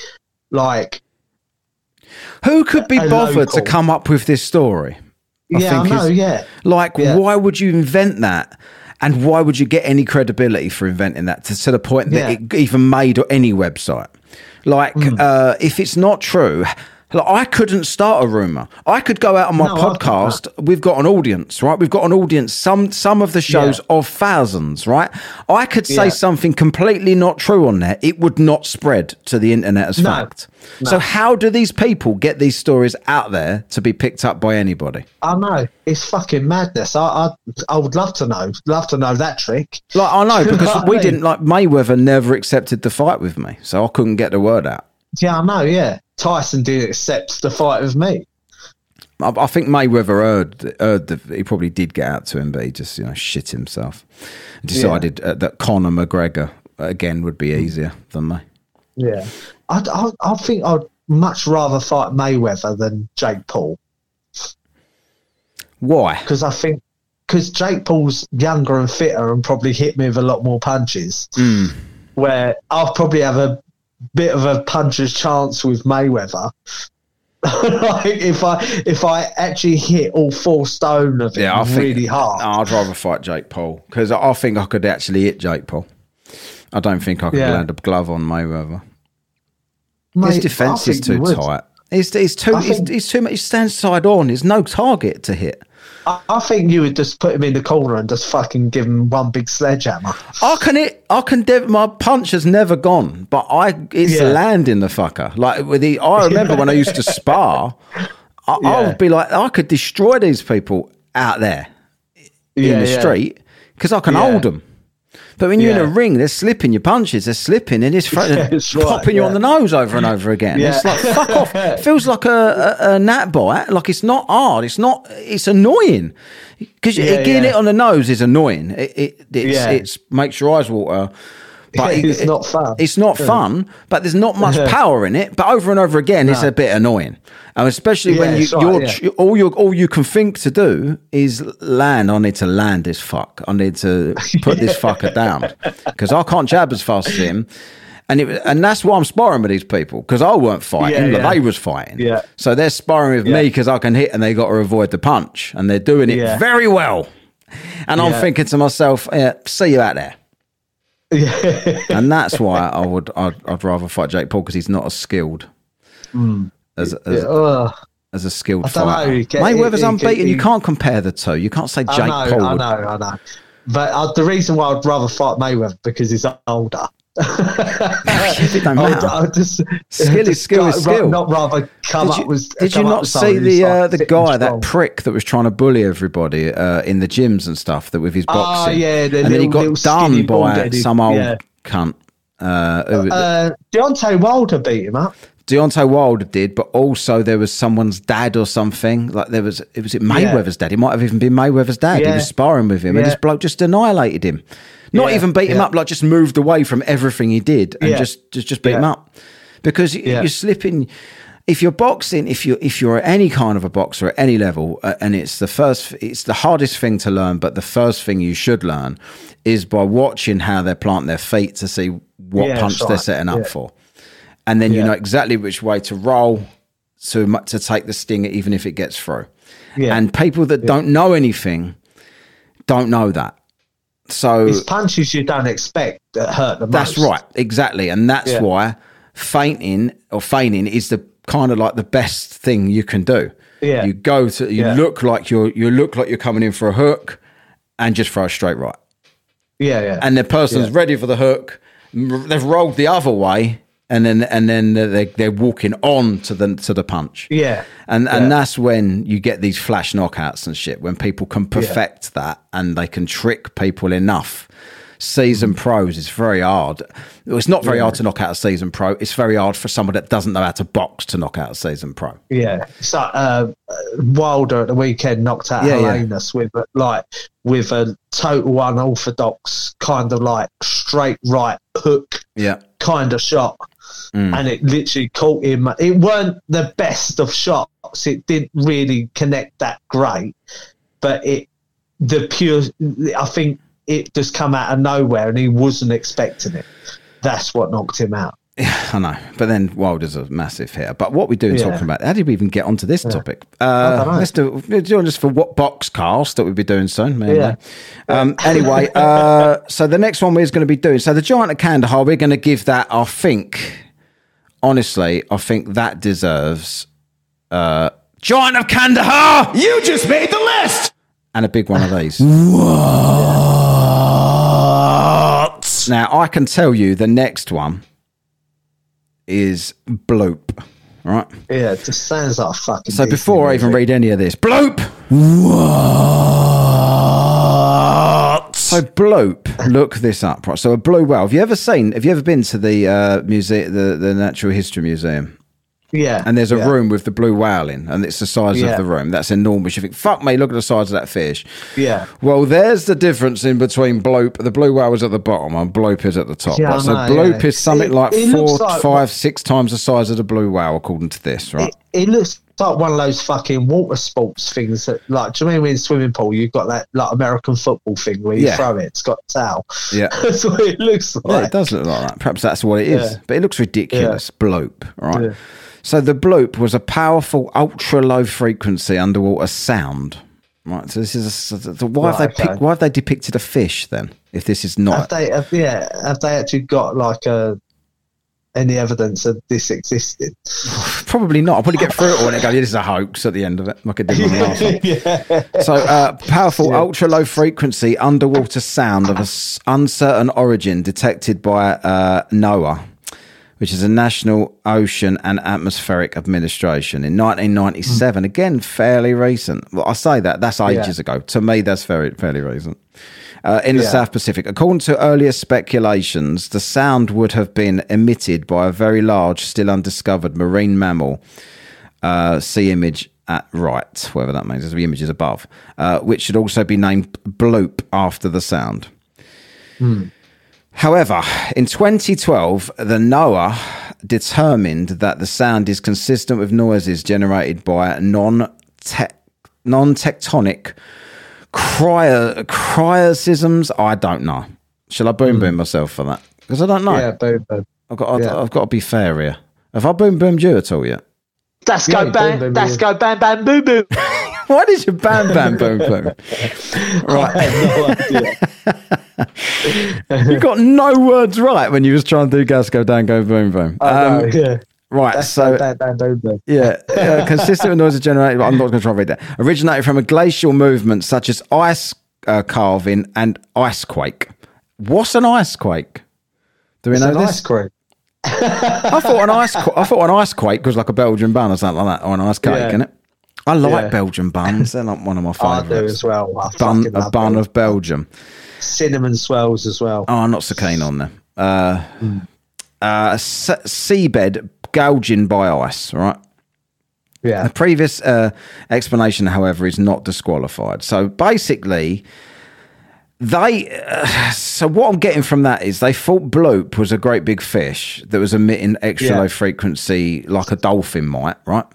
like Who could be bothered to come up with this story? yeah, I know, is- yeah. Like, Yeah. why would you invent that? And why would you get any credibility for inventing that to, to the point that Yeah. it even made any website? Like, Hmm. uh, if it's not true, like, I couldn't start a rumor. I could go out on my No, podcast. We've got an audience, right? We've got an audience. Some some of the shows Yeah. of thousands, right? I could say Yeah. something completely not true on there. It would not spread to the internet as No. fact. So how do these people get these stories out there to be picked up by anybody? I know it's fucking madness. I, I I would love to know, love to know that trick. Like I know because we didn't like Mayweather never accepted the fight with me, so I couldn't get the word out. Yeah, I know. Yeah, Tyson didn't accept the fight with me. I, I think Mayweather heard, heard the, he probably did get out to him, but he just you know shit himself. Decided uh, that Conor McGregor again would be easier than me. Yeah, I, I, I think I'd much rather fight Mayweather than Jake Paul Why? because I think because Jake Paul's younger and fitter and probably hit me with a lot more punches. Where I'll probably have a bit of a puncher's chance with Mayweather. like if I if I actually hit all four stone of it Yeah, I think really hard. I'd rather fight Jake Paul because I, I think I could actually hit Jake Paul. I don't think I could Yeah. land a glove on Mayweather. Mate, His defense is too tight. He's, he's too. I He's, he's too much. He stands side on. There's no target to hit. I, I think you would just put him in the corner and just fucking give him one big sledgehammer. I can hit. I can. Dev- my punch has never gone, but I it's Yeah. landing the fucker. Like with the. I remember when I used to spar. I, I Yeah. would be like, I could destroy these people out there in Yeah, the street because I can hold them. But when you're in a ring, they're slipping your punches. They're slipping, and it's thro- Yeah, right, popping you on the nose over and over again. Yeah. It's like fuck off. It feels like a, a, a gnat bite. Like it's not hard. It's not. It's annoying because Yeah, getting yeah. it on the nose is annoying. It, it it's, Yeah. it's makes your eyes water. But it's it- not fun. It's not fun, but there's not much power in it. But over and over again, it's a bit annoying, and especially when Yeah, you it's right, you're, yeah. all you all you can think to do is land. I need to land this fuck. I need to put this fucker down because I can't jab as fast as him. And it, and that's why I'm sparring with these people because I weren't fighting, Yeah, but yeah. they was fighting. Yeah. So they're sparring with me because I can hit and they got to avoid the punch, and they're doing it Yeah. very well. And I'm thinking to myself, yeah, see you out there. Yeah. and that's why I would I'd, I'd rather fight Jake Paul because he's not as skilled as, as, Ugh. as a skilled know, fighter. get- Mayweather's he- he- unbeaten. you can't compare the two. You can't say Jake I know, Paul. I would- know, I know. But uh, the reason why I'd rather fight Mayweather because he's older. It don't I matter. I would just, Skill is skill is skill. Not rather come Did up you, with. did you not see the uh, the guy that strong. prick that was trying to bully everybody uh, in the gyms and stuff that with his Oh, boxing? yeah, the and then he got done by some old yeah. cunt. Uh, who- Uh, Deontay Wilder beat him up. Deontay Wilder did, but also there was someone's dad or something. Like there was, it was it Mayweather's dad. It might have even been Mayweather's dad. He was sparring with him, and this bloke just annihilated him. Not Yeah, even beat him up, like just moved away from everything he did and Yeah. just just just beat him up because Yeah. you're slipping. If you're boxing, if you if you're any kind of a boxer at any level, uh, and it's the first, it's the hardest thing to learn, but the first thing you should learn is by watching how they plant their feet to see what Yeah, punch they're setting up Yeah. for and then you know exactly which way to roll to to take the stinger, even if it gets through. Yeah. And people that don't know anything don't know that. So It's punches you don't expect that hurt the that's most. That's right, exactly, and that's Yeah. why fainting or feigning is the kind of like the best thing you can do. Yeah. you go to you Yeah. look like you're you look like you're coming in for a hook, and just throw a straight right Yeah, yeah. and the person's Yeah. ready for the hook. They've rolled the other way, and then and then they they're walking on to the to the punch. Yeah. and and Yeah. that's when you get these flash knockouts and shit. When people can perfect that and they can trick people enough. Season pros is very hard. It's not very hard to knock out a season pro. It's very hard for someone that doesn't know how to box to knock out a season pro. Yeah, so uh, Wilder at the weekend knocked out Yeah, yeah. With a- like with a total unorthodox kind of like straight right hook Yeah, kind of shot, Mm. and it literally caught him. It weren't the best of shots. It didn't really connect that great, but it the pure. I think it just come out of nowhere, and he wasn't expecting it. That's what knocked him out. I know. But then Wilder's a massive hitter. But what we doing Yeah. talking about? How did we even get onto this topic? don't Uh, let's do we're this for what box cast that we'll be doing soon. Man, Yeah. Um, anyway, uh, so the next one we're going to be doing. So the Giant of Kandahar, we're going to give that. I think, honestly, I think that deserves uh, Giant of Kandahar You just made the list. and a big one of these. what? Now I can tell you the next one is Bloop. Right. Yeah, it just sounds like a fucking. So Disney before I even read any of this, Bloop. So bloop, look this up. Right. So a blue whale. Have you ever seen? Have you ever been to the uh, museum, the the Natural History Museum? Yeah, And there's a yeah. room with the blue whale in, and it's the size Yeah. of the room. That's enormous. You think, fuck me, look at the size of that fish. Yeah. Well, there's the difference in between bloop. The blue whale is at the bottom, and bloop is at the top. Yeah, right? So know, bloop yeah. is something It- like it four, like- five, six times the size of the blue whale, according to this. Right. It, it looks like one of those fucking water sports things that, like, do you mean when in swimming pool you've got that like American football thing where you Yeah. throw it, it's got a towel. Yeah. That's what it looks Yeah, like. it does look like that. Perhaps that's what it is. Yeah. But it looks ridiculous. Bloop, right? Yeah. So the bloop was a powerful, ultra low frequency underwater sound. Right. So this is a, so why have they okay. picked, why have they depicted a fish then? If this is Have not they? Have, yeah. Have they actually got like a any evidence that this existed? probably not. I'll probably get through it all and it go, yeah, this is a hoax at the end of it, like I did on the last one. yeah. So, uh, powerful ultra low frequency underwater sound of a s- uncertain origin detected by uh, NOAA, which is a National Ocean and Atmospheric Administration in 1997. Again, fairly recent. Well, I say that that's ages ago. To me, that's very fairly recent. Uh, in the Yeah. South Pacific. According to earlier speculations, the sound would have been emitted by a very large, still undiscovered marine mammal uh, see image at right, whatever that means. There's the images above, uh, which should also be named bloop after the sound. However, in 2012, the NOAA determined that the sound is consistent with noises generated by non non tectonic cryo cryosisms. I don't know. Shall I boom hmm. boom myself for that? Because I don't know. Yeah, boom, boom. I've got. I've, Yeah. I've got to be fair here. Have I boom boomed you at all yet? Let's Yeah, go boom, bang. boom, Let's boom. go bang bang boom boom. Why did you bam bam boom boom? I have no idea. You got no words right when you was trying to do gas go down go boom boom. I know, Um, yeah. right, That's so bad, bad, boom. Yeah, uh, consistent with noises generated. but I'm not going to try to read that. Originated from a glacial movement such as ice uh, carving and ice quake. What's an ice quake? Do we It's know an this? ice cream. I thought an ice. Qu- I thought an ice quake was like a Belgian bun or something like that, or an ice cake, Yeah. innit? I like Yeah. Belgian buns. They're like one of my favourites. I do as well. I Bun, a bun of Belgium. cinnamon swells as well. Oh, I'm not so keen on them. Uh, Hmm. uh, se- seabed gouging by ice, right? Yeah, The previous uh, explanation, however, is not disqualified. So basically, they. Uh, so what I'm getting from that is they thought bloop was a great big fish that was emitting extra Yeah. low frequency like a dolphin might, right?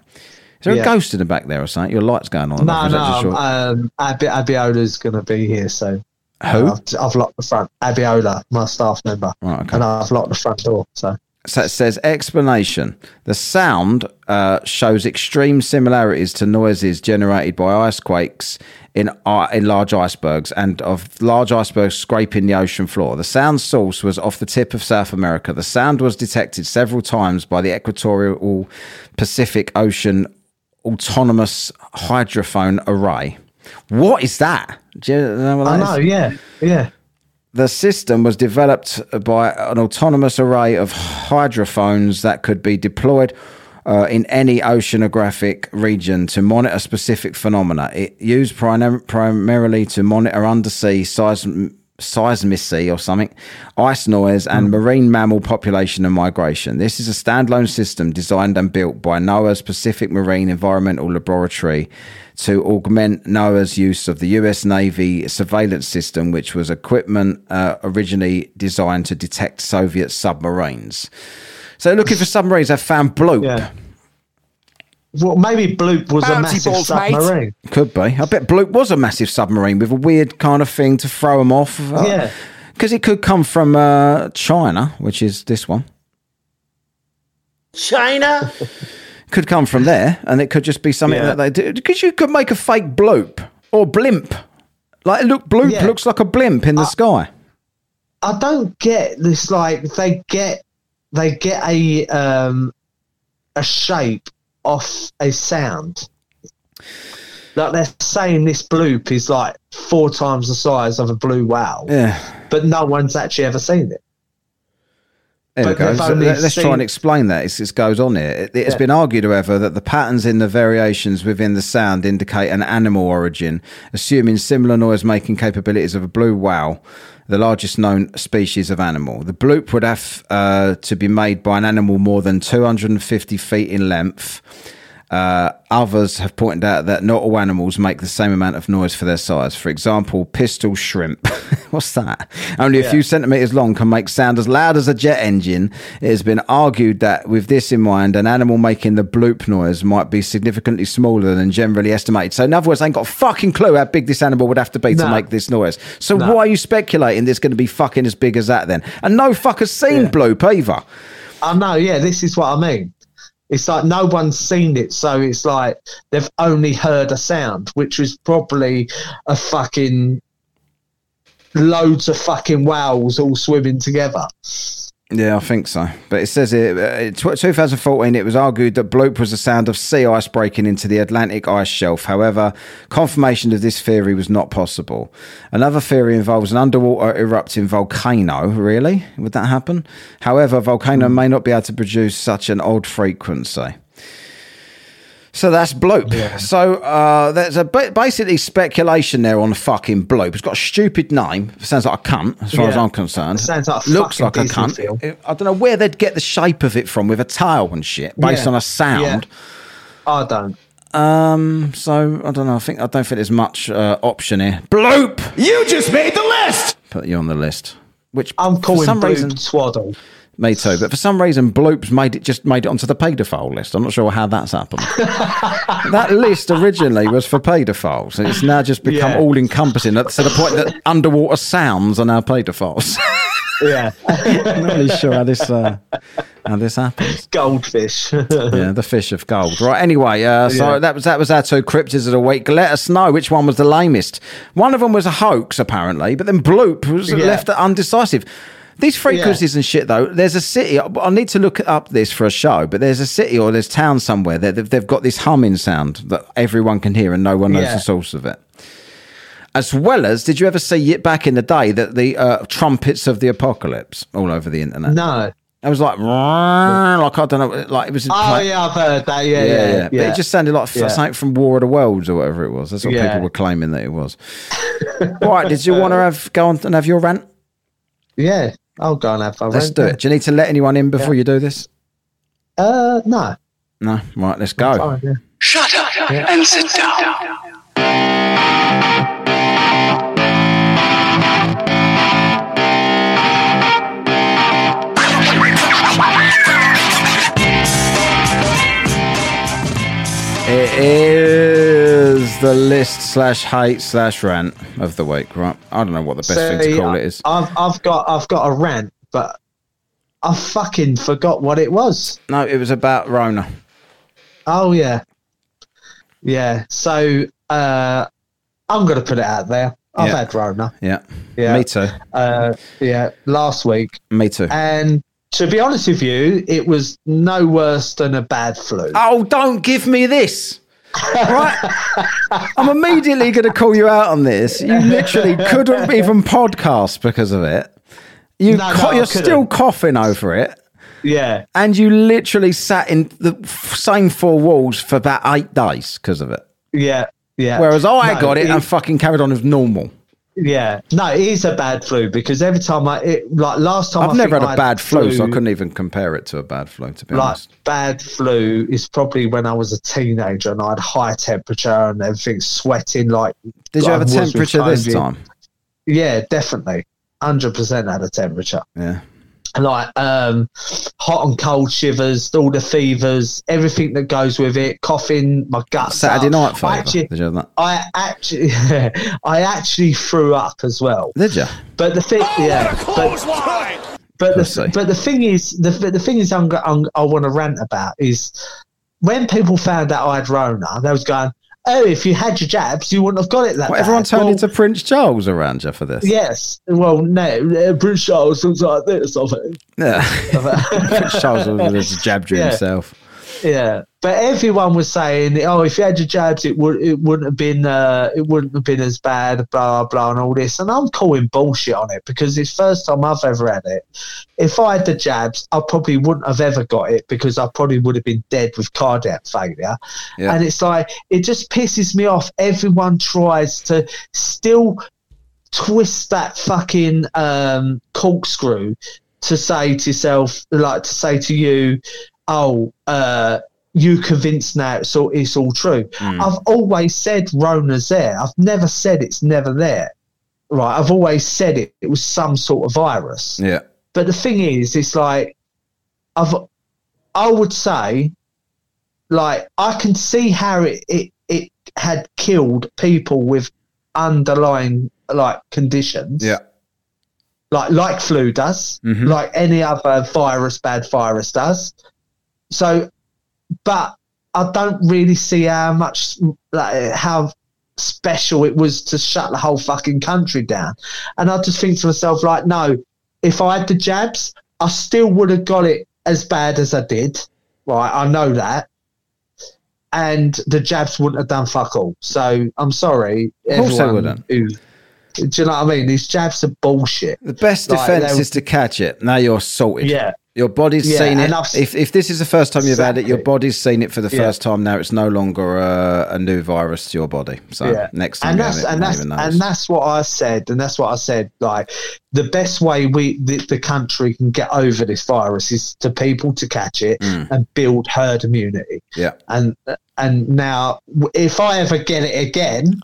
Is there a ghost in the back there or something? Your light's going on. no, no. Um, Abi- Abiola's going to be here soon. Who? I've, I've locked the front. Abiola, my staff member, Right, okay. and I've locked the front door. So So it says explanation. The sound uh, shows extreme similarities to noises generated by ice quakes in uh, in large icebergs and of large icebergs scraping the ocean floor. The sound source was off the tip of South America. The sound was detected several times by the Equatorial Pacific Ocean Autonomous Hydrophone Array. What is that? Do you know what I know. is? Yeah, yeah. The system was developed by an autonomous array of hydrophones that could be deployed uh, in any oceanographic region to monitor specific phenomena. It used prim- primarily to monitor undersea seism- seismicity or something, ice noise, and marine mammal population and migration. This is a standalone system designed and built by NOAA's Pacific Marine Environmental Laboratory to augment NOAA's use of the US Navy surveillance system, which was equipment uh, originally designed to detect Soviet submarines. So, looking for submarines, they found bloop. Yeah. Well, maybe Bloop was a massive balls, mate. submarine. Could be. I bet Bloop was a massive submarine with a weird kind of thing to throw them off. Yeah. Because it could come from uh, China, which is this one. China. Could come from there, and it could just be something Yeah. that they do. Because you could make a fake bloop or blimp. Like, look, bloop Yeah. looks like a blimp in the sky. I don't get this. Like they get they get a um a shape off a sound. Like they're saying this bloop is like four times the size of a blue whale, Yeah. but no one's actually ever seen it. There we But go. So only let- let's try and explain that. It's, it goes on here. It has Yeah. been argued, however, that the patterns in the variations within the sound indicate an animal origin, assuming similar noise making capabilities of a blue whale, the largest known species of animal. The bloop would have uh, to be made by an animal more than 250 feet in length. Uh, others have pointed out that not all animals make the same amount of noise for their size. For example, pistol shrimp. What's that? Only a few centimeters long can make sound as loud as a jet engine. It has been argued that with this in mind, an animal making the bloop noise might be significantly smaller than generally estimated. So, in other words, they ain't got a fucking clue how big this animal would have to be to make this noise. So, No. why are you speculating there's going to be fucking as big as that then? And no fucker's seen Yeah. bloop either. I know, yeah, this is what I mean. It's like no one's seen it, so it's like they've only heard a sound, which was probably a fucking loads of fucking whales all swimming together. Yeah, I think so. But it says it, uh, in 2014, it was argued that bloop was the sound of sea ice breaking into the Atlantic ice shelf. However, confirmation of this theory was not possible. Another theory involves an underwater erupting volcano. Really? Would that happen? However, volcano may not be able to produce such an odd frequency. So that's bloop. So uh, there's a ba- basically speculation there on fucking bloop. It's got a stupid name. Sounds like a cunt, as far as I'm concerned. It Sounds like a looks like a cunt. Film. I don't know where they'd get the shape of it from with a tail and shit based Yeah. on a sound. I don't. Um, so I don't know. I think I don't think there's much uh, option here. Bloop. You just made the list. Put you on the list. which I'm for calling some Bloop reason Swaddle. Me too. But for some reason, Bloops made it just made it onto the paedophile list. I'm not sure how that's happened. that list originally was for paedophiles, and it's now just become Yeah. all encompassing to the point that underwater sounds are now paedophiles. Yeah, I'm not really sure how this uh, how this happens. goldfish. Yeah, the fish of gold. Right. Anyway, uh, so Yeah. that was that was our two cryptids of the week. Let us know which one was the lamest. One of them was a hoax, apparently, but then Bloop was Yeah. left undecisive. These frequencies and shit, though. There's a city. I need to look up this for a show, but there's a city or there's town somewhere that they've, they've got this humming sound that everyone can hear and no one knows Yeah. the source of it. As well as, did you ever see it back in the day that the uh, trumpets of the apocalypse all over the internet? no. It was like, like I don't know, like it was. Oh like- yeah, I've heard that. Yeah, yeah, yeah, yeah. yeah. But it just sounded like Yeah. something from War of the Worlds or whatever it was. That's what Yeah. people were claiming that it was. right, did you want to have go on and have your rant? yeah. I'll go and have fun. Let's do I? it. Do you need to let anyone in before you do this? Uh, no. No. Right, let's go. Fine, yeah. Shut up and sit down. It is the list slash hate slash rant of the week, right? I don't know what the best thing to call it is. I've I've got I've got a rant, but I fucking forgot what it was. No, it was about Rona. Oh yeah, yeah. So uh, I'm gonna put it out there. I've Yeah. had Rona. Yeah. Yeah. Me too. Uh, yeah, last week, Me too. and to be honest with you, it was no worse than a bad flu. Oh, don't give me this. Right? I'm immediately going to call you out on this. You literally couldn't even podcast because of it. You no, co- no, you're still coughing over it. Yeah, And you literally sat in the same four walls for about eight days because of it. yeah, yeah. Whereas I No, got it and fucking carried on as normal. Yeah, no, it is a bad flu because every time I it, like last time I've I never had I a bad flu, so I couldn't even compare it to a bad flu, to be like honest. bad flu is probably when I was a teenager and I had high temperature and everything sweating like. Did you have a temperature this time? Yeah, definitely, hundred percent had a temperature. Yeah. Like um, hot and cold shivers, all the fevers, everything that goes with it, coughing, my guts. Saturday up. night I actually, Did you have that? I actually, I actually threw up as well. Did you? But the thing, yeah, but, but Pussy. the, but the thing is, the the thing is, I'm, I'm, I want to rant about is when people found out I had Rona, they was going, "Oh, if you had your jabs, you wouldn't have got it that." Well, everyone bad." turned Well, into Prince Charles around you for this. Yes. Well, no, uh, Prince Charles was like this. I think. Yeah. Prince Charles was just jabbed you Yeah. himself. Yeah, but everyone was saying, "Oh, if you had your jabs, it would it wouldn't have been uh, it wouldn't have been as bad." Blah blah and all this, and I'm calling bullshit on it because it's first time I've ever had it. If I had the jabs, I probably wouldn't have ever got it because I probably would have been dead with cardiac failure. Yeah. And it's like it just pisses me off. Everyone tries to still twist that fucking um, corkscrew to say to yourself, like to say to you, "Oh, uh, you convinced now it's all it's all true." I've always said Rona's there. I've never said it's never there. Right? I've always said it. It was some sort of virus. Yeah. But the thing is, it's like I've I would say, like I can see how it it, it had killed people with underlying like conditions Yeah. like like flu does, Mhm. like any other virus, bad virus does. So, but I don't really see how much like how special it was to shut the whole fucking country down. And I just think to myself, like, no, if I had the jabs, I still would have got it as bad as I did. Right, I know that. And the jabs wouldn't have done fuck all. So I'm sorry. Of course everyone wouldn't. Who, do you know what I mean? These jabs are bullshit. The best Like, defense is to catch it. Now you're sorted. Yeah. Your body's Yeah, seen it. I've- If, if this is the first time you've had it, your body's seen it for the Yeah. first time. Now it's no longer a, a new virus to your body. So yeah. next time and that's it, and that's and that's what I said, and that's what I said. Like the best way we the, the country can get over this virus is to people to catch it Mm. and build herd immunity. yeah. And and now, if I ever get it again,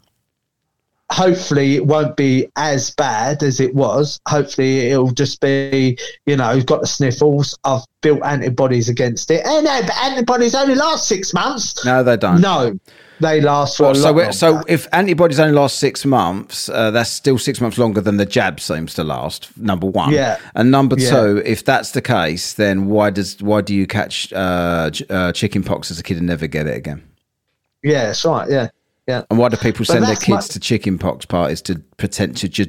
hopefully it won't be as bad as it was. Hopefully it'll just be, you know, you've got the sniffles. I've built antibodies against it. And no, but antibodies only last six months. No, they don't. No, they last for a so, so if antibodies only last six months, uh, that's still six months longer than the jab seems to last. Number one, Yeah. and number Yeah. two, if that's the case, then why does why do you catch uh, uh, chicken pox as a kid and never get it again? yeah, that's right. Yeah, yeah. And why do people send their kids my- to chicken pox parties to pretend to ju-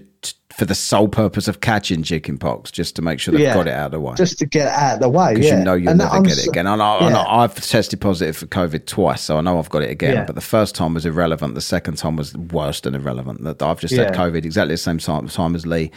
for the sole purpose of catching chicken pox, just to make sure they've Yeah. got it out of the way? Just to get it out of the way. because Yeah. you know you'll And never I'm get it again. And I, I yeah. know I've tested positive for COVID twice, so I know I've got it again. But the first time was irrelevant. The second time was worse than irrelevant. That I've just had COVID exactly the same time, time as Lee.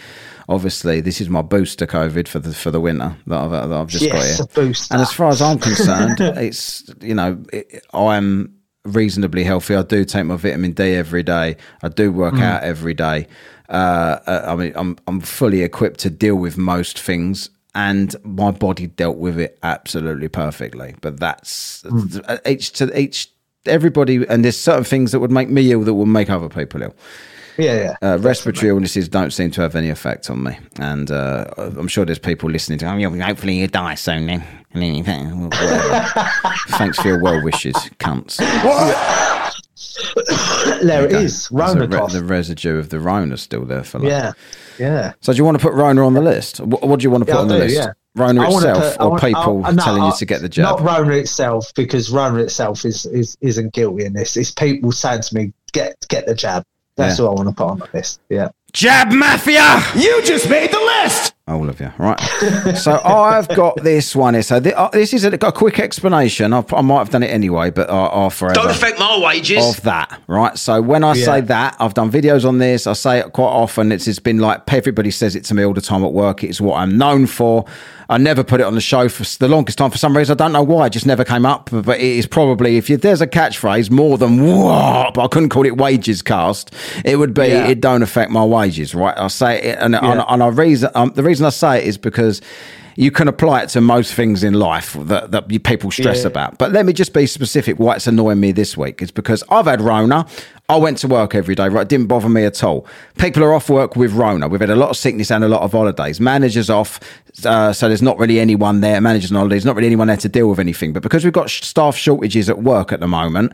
Obviously, this is my booster COVID for the for the winter that I've, that I've just Yes, got here. booster. And as far as I'm concerned, it's you know it, I'm reasonably healthy. I do take my vitamin D every day. I do work Mm. out every day. Uh, uh, I mean, I'm I'm fully equipped to deal with most things, and my body dealt with it absolutely perfectly. But that's Mm. each to each. Everybody, and there's certain things that would make me ill that would make other people ill. Yeah, yeah. Uh, respiratory illnesses don't seem to have any effect on me, and uh, I'm sure there's people listening to. Oh, yeah, hopefully you die soon then. And then you think, well. Thanks for your well wishes, cunts. there it is. Rona re- the residue of the Rona still there for like. Yeah, yeah. So do you want to put Rona on the list? What, what do you want to put Yeah, on the do, list? yeah. Rona itself, put- or want- people I- no, telling you to get the jab? Not Rona itself, because Rona itself is, is isn't guilty in this. It's people saying to me, "Get get the jab." That's Yeah. what I want to put on the list. Yeah. Jab mafia. You just made the list! All of you, right? so I've got this one here. So thi- uh, this is a, a quick explanation. I've, I might have done it anyway, but uh, uh, forever. Don't affect my wages. of that, right? So when I say that, I've done videos on this. I say it quite often. It's, it's been like everybody says it to me all the time at work. It's what I'm known for. I never put it on the show for the longest time. For some reason, I don't know why. It just never came up. But it is probably if you, there's a catchphrase more than what, but I couldn't call it wages cast. It would be Yeah. it don't affect my wages, right? I say it, and, and, and I reason um, the reason I say it is because you can apply it to most things in life that, that people stress Yeah. about. But let me just be specific. Why it's annoying me this week is because I've had Rona. I went to work every day, right? It didn't bother me at all. People are off work with Rona. We've had a lot of sickness and a lot of holidays. Managers off, uh, so there's not really anyone there. Managers on holidays, not really anyone there to deal with anything. But because we've got sh- staff shortages at work at the moment,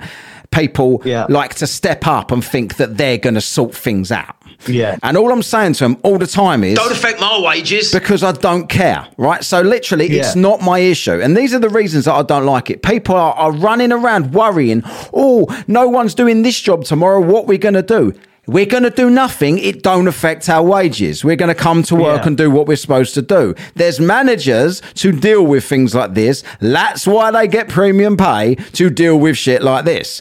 people Yeah. like to step up and think that they're going to sort things out. Yeah. And all I'm saying to them all the time is Don't affect my wages. because I don't care, right? So literally, it's not my issue, and these are the reasons that I don't like it. People are, are running around worrying. Oh, no one's doing this job tomorrow. What we're going to do? We're going to do nothing. It don't affect our wages. We're going to come to work Yeah. and do what we're supposed to do. There's managers to deal with things like this. That's why they get premium pay to deal with shit like this.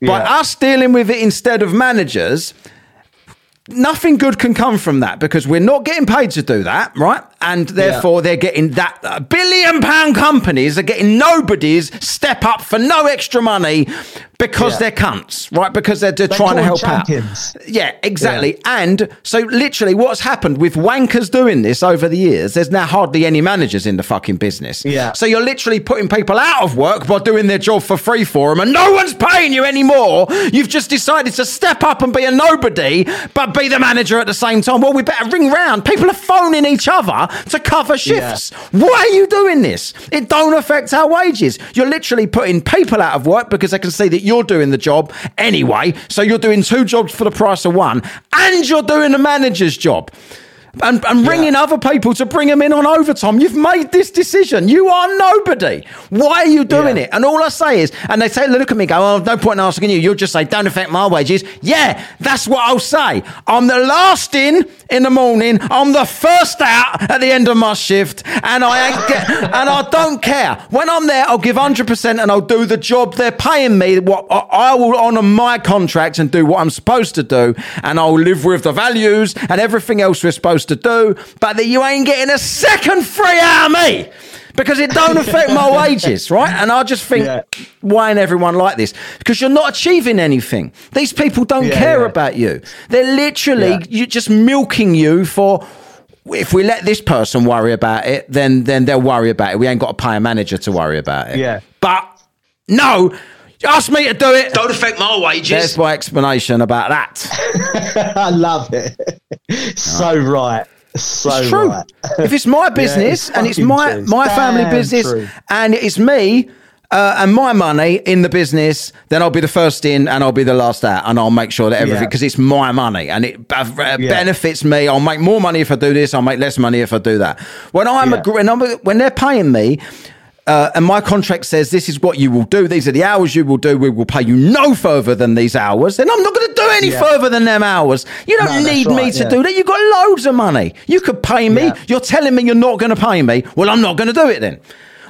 By us dealing with it instead of managers, nothing good can come from that because we're not getting paid to do that, right? And therefore, they're getting that uh, billion pound companies are getting nobody's step up for no extra money because Yeah. they're cunts, right? Because they're, they're They're trying to help champions. out. Yeah, exactly. And so, literally, what's happened with wankers doing this over the years, there's now hardly any managers in the fucking business. Yeah. So, you're literally putting people out of work by doing their job for free for them, and no one's paying you anymore. You've just decided to step up and be a nobody, but be the manager at the same time. Well, we better ring round. People are phoning each other to cover shifts. Why are you doing this? It don't affect our wages. You're literally putting people out of work because they can see that you're doing the job anyway. So you're doing two jobs for the price of one, and you're doing the manager's job. And, and ringing other people to bring them in on overtime. You've made this decision. You are nobody. Why are you doing Yeah. it? And all I say is, and they say, look at me, go, oh, no point in asking you. You'll just say, don't affect my wages. Yeah, that's what I'll say. I'm the last in in the morning. I'm the first out at the end of my shift, and I ain't get, and I don't care. When I'm there, I'll give 100% and I'll do the job they're paying me. What I I will honour my contract and do what I'm supposed to do, and I'll live with the values and everything else we're supposed to do. But that you ain't getting a second free out of me because it don't affect my wages, right? And I just think, Yeah. why ain't everyone like this? Because you're not achieving anything. These people don't Yeah, care yeah. about you. They're literally you just milking you for. If we let this person worry about it, then then they'll worry about it. We ain't got to pay a manager to worry about it. Yeah. But no, Ask me to do it. Don't affect my wages. There's my explanation about that. I love it. so right. So It's true. right. if it's my business it's and it's my true. my family Damn business true. and it's me uh, and my money in the business, then I'll be the first in and I'll be the last out, and I'll make sure that everything Yeah. because it's my money and it uh, benefits me. I'll make more money if I do this. I'll make less money if I do that. When I'm Yeah. agree- when, I'm, when they're paying me. Uh, and my contract says this is what you will do. These are the hours you will do. We will pay you no further than these hours. Then I'm not going to do any Yeah. further than them hours. You don't No, need me to yeah. do that. You've got loads of money. You could pay me. Yeah. You're telling me you're not going to pay me. Well, I'm not going to do it then.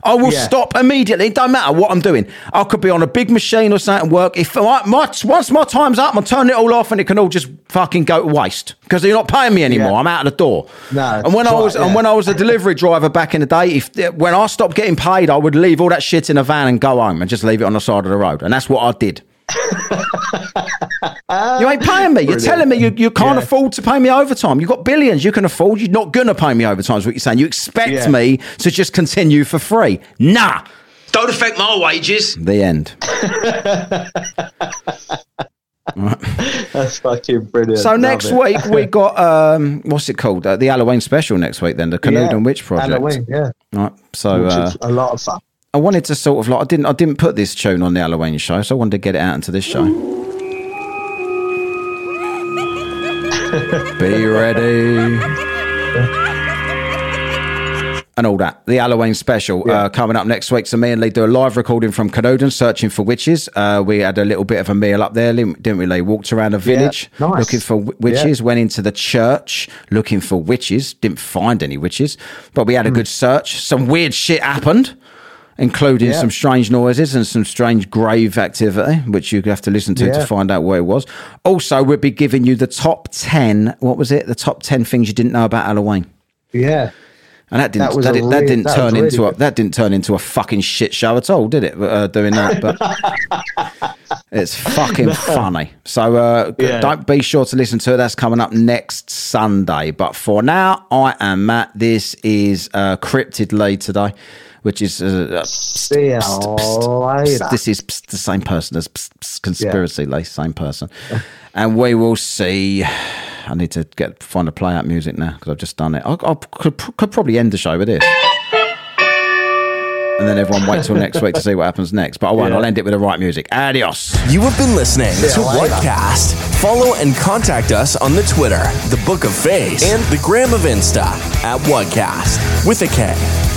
I will Yeah. stop immediately. It don't matter what I'm doing. I could be on a big machine or something at work. If my, my once my time's up, I'm turning it all off, and it can all just fucking go to waste because you're not paying me anymore. Yeah. I'm out of the door. No, and when I right, was and when I was a delivery driver back in the day, if when I stopped getting paid, I would leave all that shit in a van and go home and just leave it on the side of the road, and that's what I did. you ain't paying me. You're Brilliant. telling me you, you can't Yeah. afford to pay me overtime. You've got billions you can afford. You're not going to pay me overtime, is what you're saying. You expect Yeah. me to just continue for free. Nah. Don't affect my wages. The end. That's fucking brilliant. So Love next it. week we got um, what's it called? Uh, the Halloween special next week. Then the Canoe Yeah. and Witch Project. Halloween, yeah. Right. So Which uh, is a lot of fun. I wanted to sort of like I didn't I didn't put this tune on the Halloween show, so I wanted to get it out into this show. Be ready. And all that. The Halloween special uh, coming up next week. So me and Lee do a live recording from Canewdon searching for witches. Uh, we had a little bit of a meal up there, didn't we, Lee? Walked around a village nice. looking for w- witches. Went into the church looking for witches. Didn't find any witches, but we had a Hmm. good search. Some weird shit happened including Yeah. some strange noises and some strange grave activity, which you have to listen to to find out what it was. Also, we'll be giving you the top 10, what was it? The top 10 things you didn't know about Halloween. Yeah. And that didn't That that, did, that really- didn't that turn really into a that didn't turn into a fucking shit show at all, did it? Uh, doing that, but it's fucking funny. So uh, Yeah. don't be sure to listen to it. That's coming up next Sunday. But for now, I am Matt. This is uh, Cryptid Lee today, which is uh, uh, See you later. this is psst, the same person as psst, psst, conspiracy Lee, same person, and we will see. I need to get find a play out music now because I've just done it. I, I could, could probably end the show with this. And then everyone wait till next week to see what happens next. But I won't. Yeah. I'll end it with the right music. Adios. You have been listening to you later. Whatkast. Follow and contact us on the Twitter, the Book of Face, and the Gram of Insta at Whatkast with a K.